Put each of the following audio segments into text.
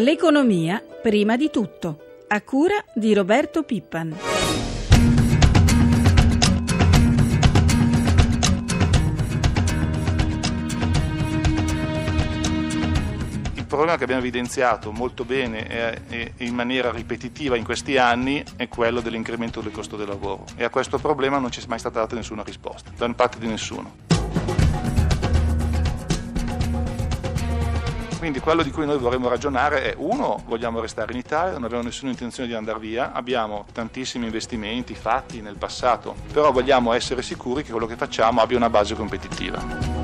L'economia prima di tutto, a cura di Roberto Pippan. Il problema che abbiamo evidenziato molto bene e in maniera ripetitiva in questi anni è quello dell'incremento del costo del lavoro e a questo problema non ci è mai stata data nessuna risposta, da parte di nessuno. Quindi quello di cui noi vorremmo ragionare è uno, vogliamo restare in Italia, non abbiamo nessuna intenzione di andare via, abbiamo tantissimi investimenti fatti nel passato, però vogliamo essere sicuri che quello che facciamo abbia una base competitiva.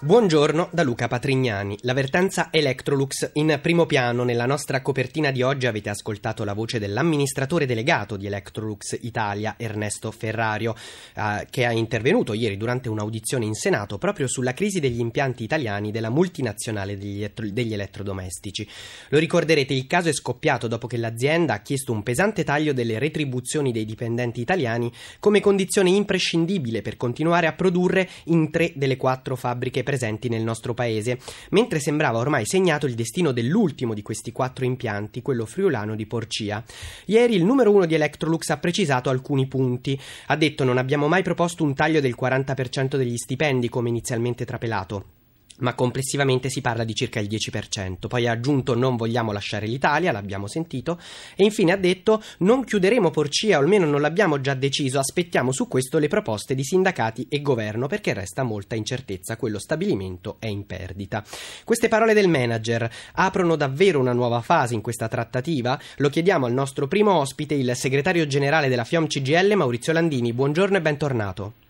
Buongiorno da Luca Patrignani. L'avvertenza Electrolux in primo piano. Nella nostra copertina di oggi avete ascoltato la voce dell'amministratore delegato di Electrolux Italia, Ernesto Ferrario, eh, che ha intervenuto ieri durante un'audizione in Senato proprio sulla crisi degli impianti italiani della multinazionale degli, elettro- degli elettrodomestici. Lo ricorderete, il caso è scoppiato dopo che l'azienda ha chiesto un pesante taglio delle retribuzioni dei dipendenti italiani come condizione imprescindibile per continuare a produrre in tre delle quattro fabbriche presenti nel nostro paese, mentre sembrava ormai segnato il destino dell'ultimo di questi quattro impianti, quello friulano di Porcia. Ieri il numero uno di Electrolux ha precisato alcuni punti. Ha detto non abbiamo mai proposto un taglio del 40% degli stipendi come inizialmente trapelato ma complessivamente si parla di circa il 10%. Poi ha aggiunto non vogliamo lasciare l'Italia, l'abbiamo sentito, e infine ha detto non chiuderemo Porcia, o almeno non l'abbiamo già deciso, aspettiamo su questo le proposte di sindacati e governo perché resta molta incertezza, quello stabilimento è in perdita. Queste parole del manager aprono davvero una nuova fase in questa trattativa? Lo chiediamo al nostro primo ospite, il segretario generale della FIOM CGL, Maurizio Landini. Buongiorno e bentornato.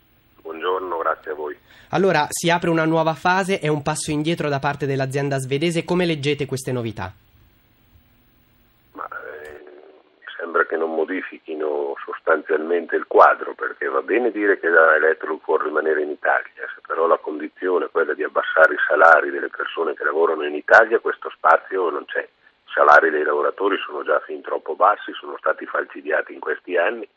Allora si apre una nuova fase, è un passo indietro da parte dell'azienda svedese, come leggete queste novità? Ma, eh, sembra che non modifichino sostanzialmente il quadro, perché va bene dire che la Electrolux può rimanere in Italia, se però la condizione è quella di abbassare i salari delle persone che lavorano in Italia, questo spazio non c'è. I salari dei lavoratori sono già fin troppo bassi, sono stati falcidiati in questi anni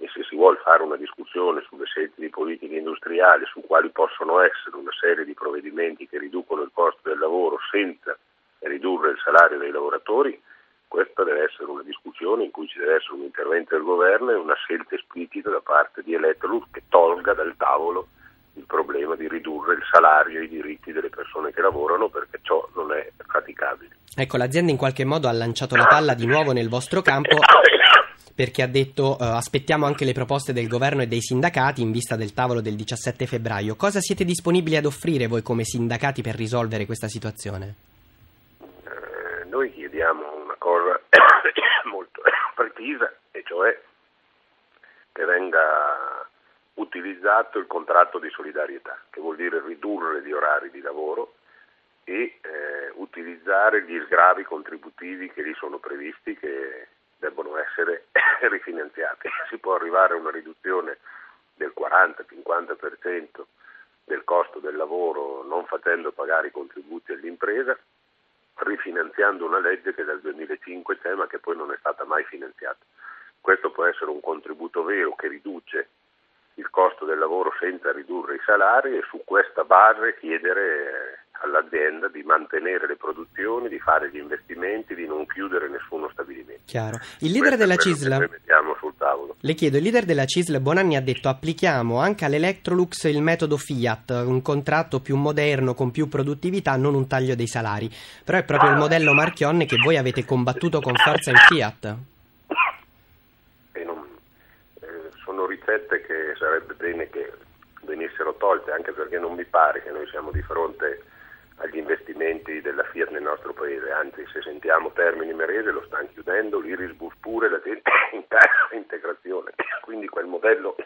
e se si vuole fare una discussione sulle scelte di politica industriale, su quali possono essere una serie di provvedimenti che riducono il costo del lavoro senza ridurre il salario dei lavoratori, questa deve essere una discussione in cui ci deve essere un intervento del governo e una scelta esplicita da parte di Electrolux che tolga dal tavolo il problema di ridurre il salario e i diritti delle persone che lavorano perché ciò non è praticabile. Ecco, l'azienda in qualche modo ha lanciato la palla di nuovo nel vostro campo perché ha detto uh, aspettiamo anche le proposte del governo e dei sindacati in vista del tavolo del 17 febbraio. Cosa siete disponibili ad offrire voi come sindacati per risolvere questa situazione? Eh, noi chiediamo una cosa molto precisa, e cioè che venga utilizzato il contratto di solidarietà, che vuol dire ridurre gli orari di lavoro e eh, utilizzare gli sgravi contributivi che lì sono previsti, che debbono essere rifinanziati. Si può arrivare a una riduzione del 40-50% del costo del lavoro non facendo pagare i contributi all'impresa, rifinanziando una legge che dal 2005 c'è ma che poi non è stata mai finanziata. Questo può essere un contributo vero che riduce il costo del lavoro senza ridurre i salari e su questa base chiedere all'azienda di mantenere le produzioni, di fare gli investimenti, di non chiudere nessuno stabilimento. Chiaro. Il leader della CISL, le chiedo, il leader della CISL Bonanni ha detto applichiamo anche all'Electrolux il metodo Fiat, un contratto più moderno, con più produttività, non un taglio dei salari. Però è proprio il modello Marchionne che voi avete combattuto con forza in Fiat. Non, eh, sono ricette che sarebbe bene che venissero tolte, anche perché non mi pare che noi siamo di fronte agli investimenti della Fiat nel nostro paese, anzi se sentiamo Termini Merese lo stanno chiudendo, l'Irisbus pure, la integrazione, quindi quel modello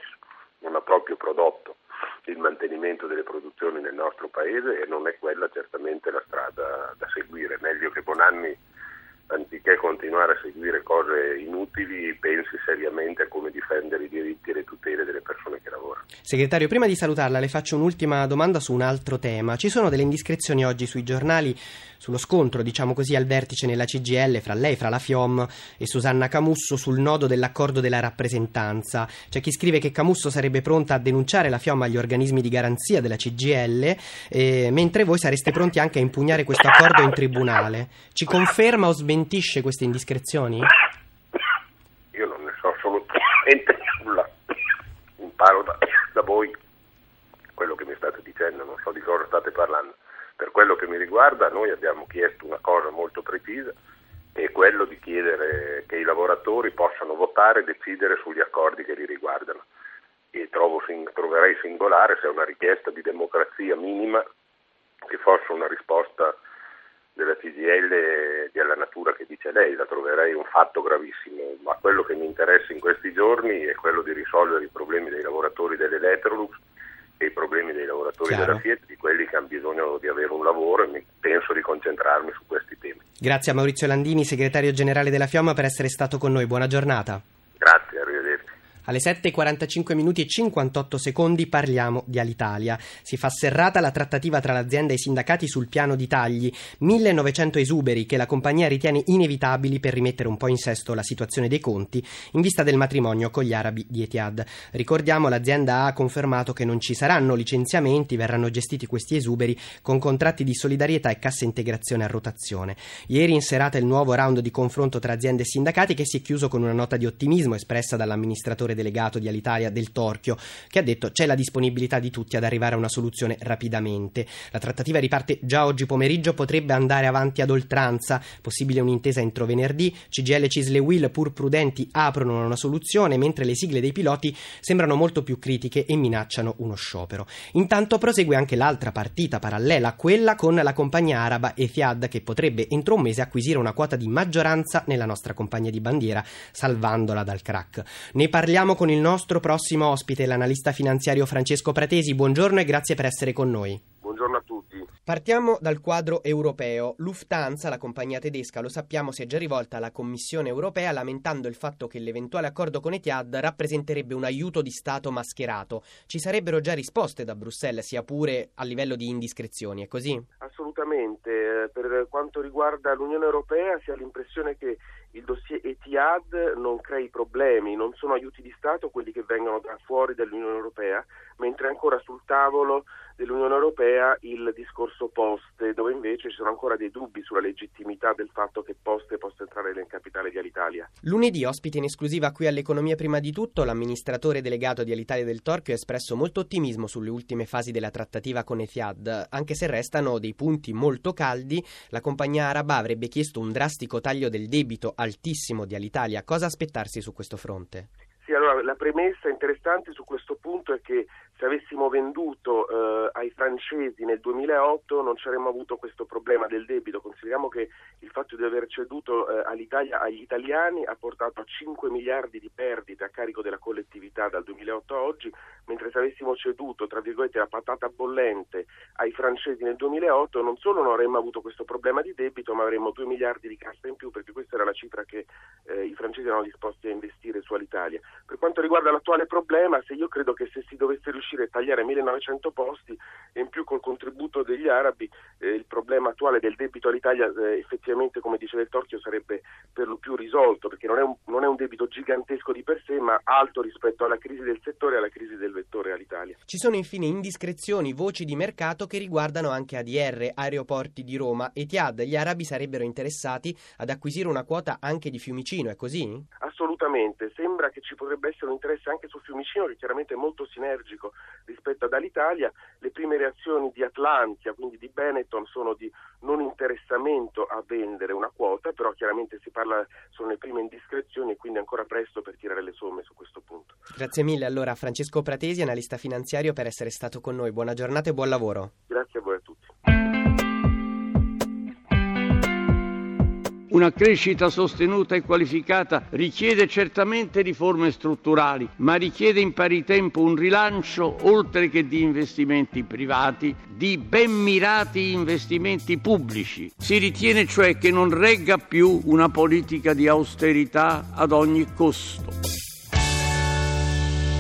non ha proprio prodotto il mantenimento delle produzioni nel nostro paese e non è quella certamente la strada da seguire, meglio che Bonanni anziché continuare a seguire cose inutili, pensi seriamente a come difendere i diritti e le tutele delle persone che lavorano. Segretario, prima di salutarla le faccio un'ultima domanda su un altro tema. Ci sono delle indiscrezioni oggi sui giornali sullo scontro, diciamo così, al vertice nella CGL fra lei, fra la FIOM e Susanna Camusso sul nodo dell'accordo della rappresentanza. C'è chi scrive che Camusso sarebbe pronta a denunciare la FIOM agli organismi di garanzia della CGL, eh, mentre voi sareste pronti anche a impugnare questo accordo in tribunale. Ci conferma o smentisce queste indiscrezioni? Io non ne so assolutamente nulla, imparo da, da voi quello che mi state dicendo, non so di cosa state parlando. Per quello che mi riguarda noi abbiamo chiesto una cosa molto precisa e quello di chiedere che i lavoratori possano votare e decidere sugli accordi che li riguardano. E trovo, troverei singolare se è una richiesta di democrazia minima che fosse una risposta della CGL della natura che dice lei, la troverei un fatto gravissimo, ma quello che mi interessa in questi giorni è quello di risolvere i problemi dei lavoratori dell'Electrolux e i problemi dei lavoratori Chiaro. della Fiat, di quelli che hanno bisogno di avere un lavoro e penso di concentrarmi su questi temi. Grazie a Maurizio Landini, segretario generale della Fiamma, per essere stato con noi. Buona giornata. Grazie. Alle 7.45 minuti e 58 secondi parliamo di Alitalia. Si fa serrata la trattativa tra l'azienda e i sindacati sul piano di tagli. 1900 esuberi che la compagnia ritiene inevitabili per rimettere un po' in sesto la situazione dei conti in vista del matrimonio con gli arabi di Etihad. Ricordiamo l'azienda ha confermato che non ci saranno licenziamenti, verranno gestiti questi esuberi con contratti di solidarietà e cassa integrazione a rotazione. Ieri in serata il nuovo round di confronto tra aziende e sindacati che si è chiuso con una nota di ottimismo espressa dall'amministratore direttore delegato di Alitalia del Torchio, che ha detto c'è la disponibilità di tutti ad arrivare a una soluzione rapidamente. La trattativa riparte già oggi pomeriggio, potrebbe andare avanti ad oltranza, possibile un'intesa entro venerdì. CGL, Cisle Will, pur prudenti, aprono una soluzione, mentre le sigle dei piloti sembrano molto più critiche e minacciano uno sciopero. Intanto prosegue anche l'altra partita parallela, quella con la compagnia araba Etihad, che potrebbe entro un mese acquisire una quota di maggioranza nella nostra compagnia di bandiera, salvandola dal crack. Ne parliamo Parliamo con il nostro prossimo ospite, l'analista finanziario Francesco Pratesi. Buongiorno e grazie per essere con noi. Buongiorno a tutti. Partiamo dal quadro europeo. Lufthansa, la compagnia tedesca, lo sappiamo, si è già rivolta alla Commissione europea lamentando il fatto che l'eventuale accordo con Etihad rappresenterebbe un aiuto di Stato mascherato. Ci sarebbero già risposte da Bruxelles, sia pure a livello di indiscrezioni, è così? Assolutamente. Per quanto riguarda l'Unione europea si ha l'impressione che il dossier Etihad non crei problemi, non sono aiuti di Stato quelli che vengono da fuori dall'Unione Europea, mentre ancora sul tavolo dell'Unione Europea il discorso Poste, dove invece ci sono ancora dei dubbi sulla legittimità del fatto che Poste possa entrare nel capitale di Alitalia. Lunedì, ospite in esclusiva qui all'Economia prima di tutto, l'amministratore delegato di Alitalia del Torchio ha espresso molto ottimismo sulle ultime fasi della trattativa con Etihad, anche se restano dei punti molto caldi. La compagnia araba avrebbe chiesto un drastico taglio del debito altissimo di Alitalia. Cosa aspettarsi su questo fronte? Sì, allora la premessa interessante su questo punto è che se avessimo venduto eh, ai francesi nel 2008 non ci avremmo avuto questo problema del debito. Consideriamo che il fatto di aver ceduto eh, all'Italia agli italiani ha portato a 5 miliardi di perdite a carico della collettività dal 2008 a oggi, mentre se avessimo ceduto tra virgolette la patata bollente ai francesi nel 2008 non solo non avremmo avuto questo problema di debito, ma avremmo 2 miliardi di cassa in più perché questa era la cifra che eh, i francesi erano disposti a investire su Alitalia. Per quanto riguarda l'attuale problema, se io credo che se si dovesse riuscire a tagliare 1900 posti e in più col contributo degli arabi eh, il problema attuale del debito all'Italia eh, effettivamente, come diceva il Torchio, sarebbe per lo più risolto perché non è, un, non è un debito gigantesco di per sé, ma alto rispetto alla crisi del settore e alla crisi del vettore all'Italia. Ci sono infine indiscrezioni, voci di mercato che riguardano anche ADR, Aeroporti di Roma e Tiad. Gli arabi sarebbero interessati ad acquisire una quota anche di Fiumicino, è così? Assolutamente, sembra che ci potrebbe essere un interesse anche su Fiumicino che chiaramente è molto sinergico rispetto ad Alitalia. Le prime reazioni di Atlantia, quindi di Benetton, sono di non interessamento a vendere una quota, però chiaramente si parla, sono le prime indiscrezioni e quindi ancora presto per tirare le somme su questo punto. Grazie mille allora Francesco Pratesi, analista finanziario, per essere stato con noi. Buona giornata e buon lavoro. Grazie a voi Una crescita sostenuta e qualificata richiede certamente riforme strutturali, ma richiede in pari tempo un rilancio, oltre che di investimenti privati, di ben mirati investimenti pubblici. Si ritiene cioè che non regga più una politica di austerità ad ogni costo.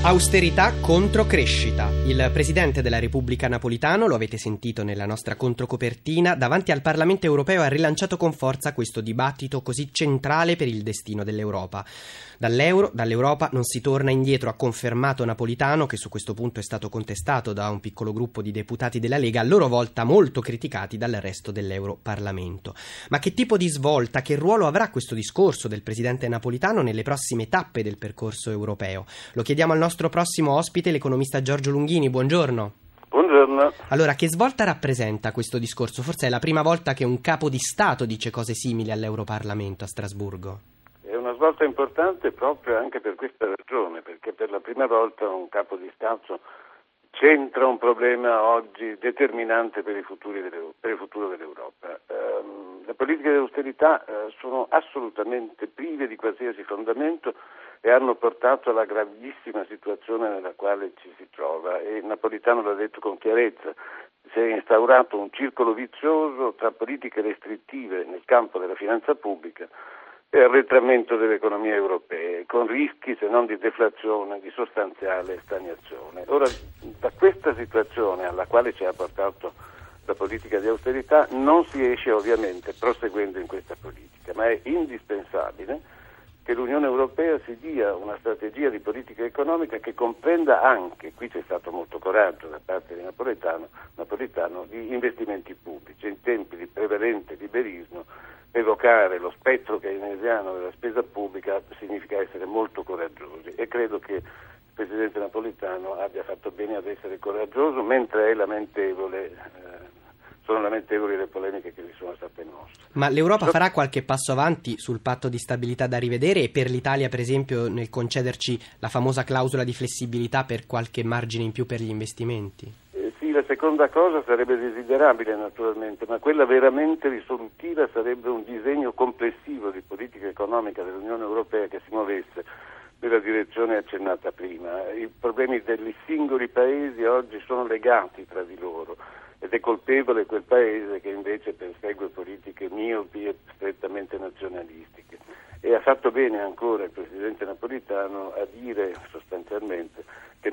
Austerità contro crescita. Il presidente della Repubblica Napolitano, lo avete sentito nella nostra controcopertina, davanti al Parlamento europeo ha rilanciato con forza questo dibattito così centrale per il destino dell'Europa. Dall'euro, dall'Europa non si torna indietro, ha confermato Napolitano, che su questo punto è stato contestato da un piccolo gruppo di deputati della Lega, a loro volta molto criticati dal resto dell'Europarlamento. Ma che tipo di svolta, che ruolo avrà questo discorso del presidente Napolitano nelle prossime tappe del percorso europeo? Lo chiediamo al nostro prossimo ospite, l'economista Giorgio Lunghini. Buongiorno. Buongiorno. Allora, che svolta rappresenta questo discorso? Forse è la prima volta che un capo di Stato dice cose simili all'Europarlamento a Strasburgo. Una svolta importante proprio anche per questa ragione, perché per la prima volta un capo di Stato centra un problema oggi determinante per il, futuro dell'Europa. Um, le politiche di austerità uh, sono assolutamente prive di qualsiasi fondamento e hanno portato alla gravissima situazione nella quale ci si trova e Napolitano l'ha detto con chiarezza. Si è instaurato un circolo vizioso tra politiche restrittive nel campo della finanza pubblica e arretramento delle economie europee, con rischi se non di deflazione, di sostanziale stagnazione. Ora, da questa situazione alla quale ci ha portato la politica di austerità non si esce ovviamente proseguendo in questa politica, ma è indispensabile che l'Unione Europea si dia una strategia di politica economica che comprenda anche, qui c'è stato molto coraggio da parte di Napolitano, Napolitano di investimenti pubblici. In tempi di prevalente liberismo evocare lo spettro keynesiano della spesa pubblica significa essere molto coraggiosi e credo che il Presidente Napolitano abbia fatto bene ad essere coraggioso mentre è lamentevole. Eh, sono lamentevoli le polemiche che vi sono state mosse. Ma l'Europa farà qualche passo avanti sul patto di stabilità da rivedere e per l'Italia, per esempio, nel concederci la famosa clausola di flessibilità per qualche margine in più per gli investimenti? La seconda cosa sarebbe desiderabile naturalmente, ma quella veramente risolutiva sarebbe un disegno complessivo di politica economica dell'Unione Europea che si muovesse nella direzione accennata prima. I problemi degli singoli paesi oggi sono legati tra di loro ed è colpevole quel paese che invece persegue politiche miopi e strettamente nazionalistiche. E ha fatto bene ancora il Presidente Napolitano a dire sostanzialmente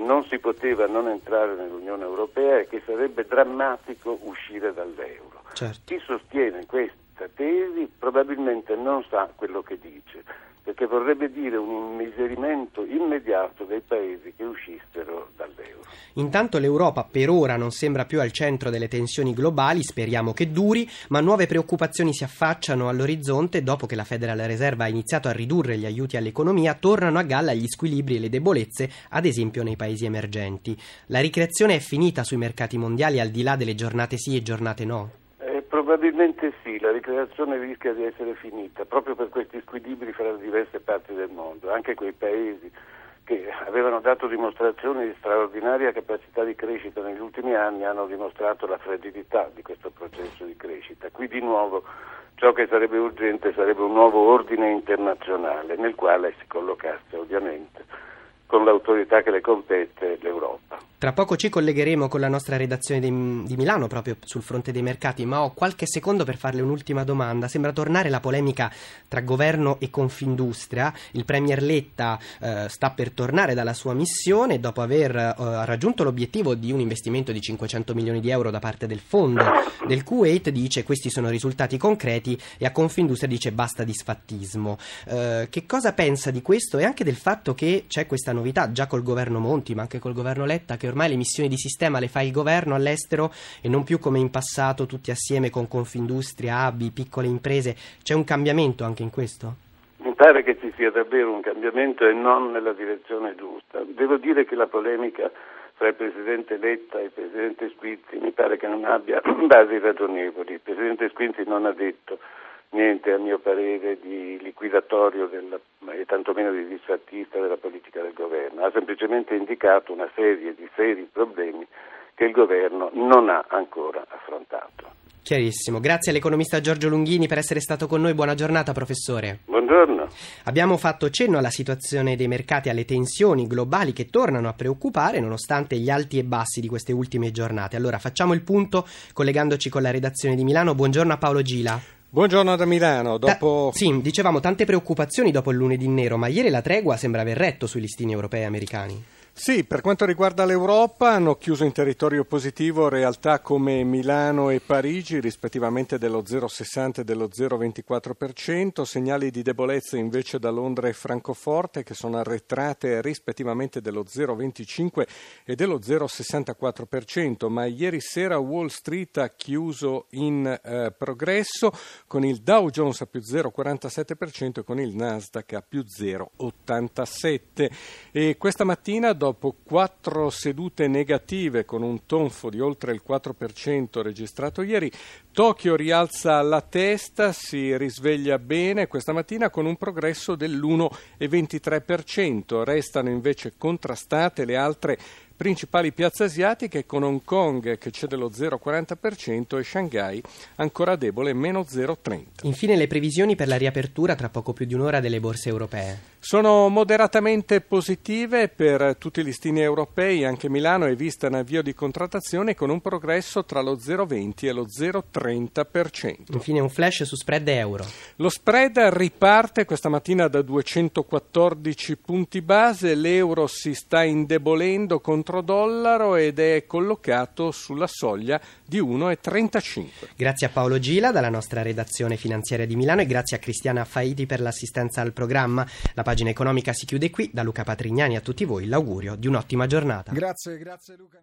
non si poteva non entrare nell'Unione Europea e che sarebbe drammatico uscire dall'euro. Certo. Chi sostiene questa tesi probabilmente non sa quello che dice perché vorrebbe dire un immiserimento immediato dei paesi che uscissero dall'euro. Intanto l'Europa per ora non sembra più al centro delle tensioni globali, speriamo che duri, ma nuove preoccupazioni si affacciano all'orizzonte dopo che la Federal Reserve ha iniziato a ridurre gli aiuti all'economia, tornano a galla gli squilibri e le debolezze, ad esempio nei paesi emergenti. La ricreazione è finita sui mercati mondiali al di là delle giornate sì e giornate no? Probabilmente sì, la ricreazione rischia di essere finita proprio per questi squilibri fra le diverse parti del mondo, anche quei paesi che avevano dato dimostrazioni di straordinaria capacità di crescita negli ultimi anni hanno dimostrato la fragilità di questo processo di crescita. Qui di nuovo ciò che sarebbe urgente sarebbe un nuovo ordine internazionale nel quale si collocasse ovviamente con l'autorità che le compete l'Europa. Tra poco ci collegheremo con la nostra redazione di, di, Milano proprio sul fronte dei mercati, ma ho qualche secondo per farle un'ultima domanda. Sembra tornare la polemica tra governo e Confindustria. Il Premier Letta eh, sta per tornare dalla sua missione dopo aver eh, raggiunto l'obiettivo di un investimento di 500 milioni di euro da parte del fondo del Kuwait, dice questi sono risultati concreti e a Confindustria dice basta disfattismo. Eh, che cosa pensa di questo e anche del fatto che c'è questa notizia novità già col governo Monti, ma anche col governo Letta, che ormai le missioni di sistema le fa il governo all'estero e non più come in passato tutti assieme con Confindustria, ABI, piccole imprese. C'è un cambiamento anche in questo? Mi pare che ci sia davvero un cambiamento e non nella direzione giusta. Devo dire che la polemica tra il Presidente Letta e il Presidente Squizzi mi pare che non abbia basi ragionevoli. Il Presidente Squizzi non ha detto niente a mio parere di liquidatorio del, e tantomeno di disfattista della politica del governo, ha semplicemente indicato una serie di seri problemi che il governo non ha ancora affrontato. Chiarissimo. Grazie all'economista Giorgio Lunghini per essere stato con noi. Buona giornata, professore. Buongiorno. Abbiamo fatto cenno alla situazione dei mercati, alle tensioni globali che tornano a preoccupare nonostante gli alti e bassi di queste ultime giornate. Allora facciamo il punto collegandoci con la redazione di Milano. Buongiorno a Paolo Gila. Buongiorno da Milano. Dopo... Ta- sì, dicevamo tante preoccupazioni dopo il lunedì nero, ma ieri la tregua sembra aver retto sui listini europei e americani. Sì, per quanto riguarda l'Europa hanno chiuso in territorio positivo realtà come Milano e Parigi rispettivamente dello 0,60 e dello 0,24%, segnali di debolezza invece da Londra e Francoforte che sono arretrate rispettivamente dello 0,25 e dello 0,64%, ma ieri sera Wall Street ha chiuso in eh, progresso con il Dow Jones a più 0,47% e con il Nasdaq a più 0,87%. E questa mattina dopo quattro sedute negative con un tonfo di oltre il 4% registrato ieri, Tokyo rialza la testa, si risveglia bene questa mattina con un progresso dell'1,23%. Restano invece contrastate le altre principali piazze asiatiche con Hong Kong che cede lo 0,40% e Shanghai ancora debole meno 0,30%. Infine le previsioni per la riapertura tra poco più di un'ora delle borse europee. Sono moderatamente positive per tutti i listini europei, anche Milano è vista in avvio di contrattazione con un progresso tra lo 0,20 e lo 0,30%. Infine un flash su spread euro. Lo spread riparte questa mattina da 214 punti base, l'euro si sta indebolendo contro dollaro ed è collocato sulla soglia di 1,35. Grazie a Paolo Gila dalla nostra redazione finanziaria di Milano e grazie a Cristiana Faiti per l'assistenza al programma. La pagina economica si chiude qui. Da Luca Patrignani a tutti voi l'augurio di un'ottima giornata. Grazie, grazie Luca.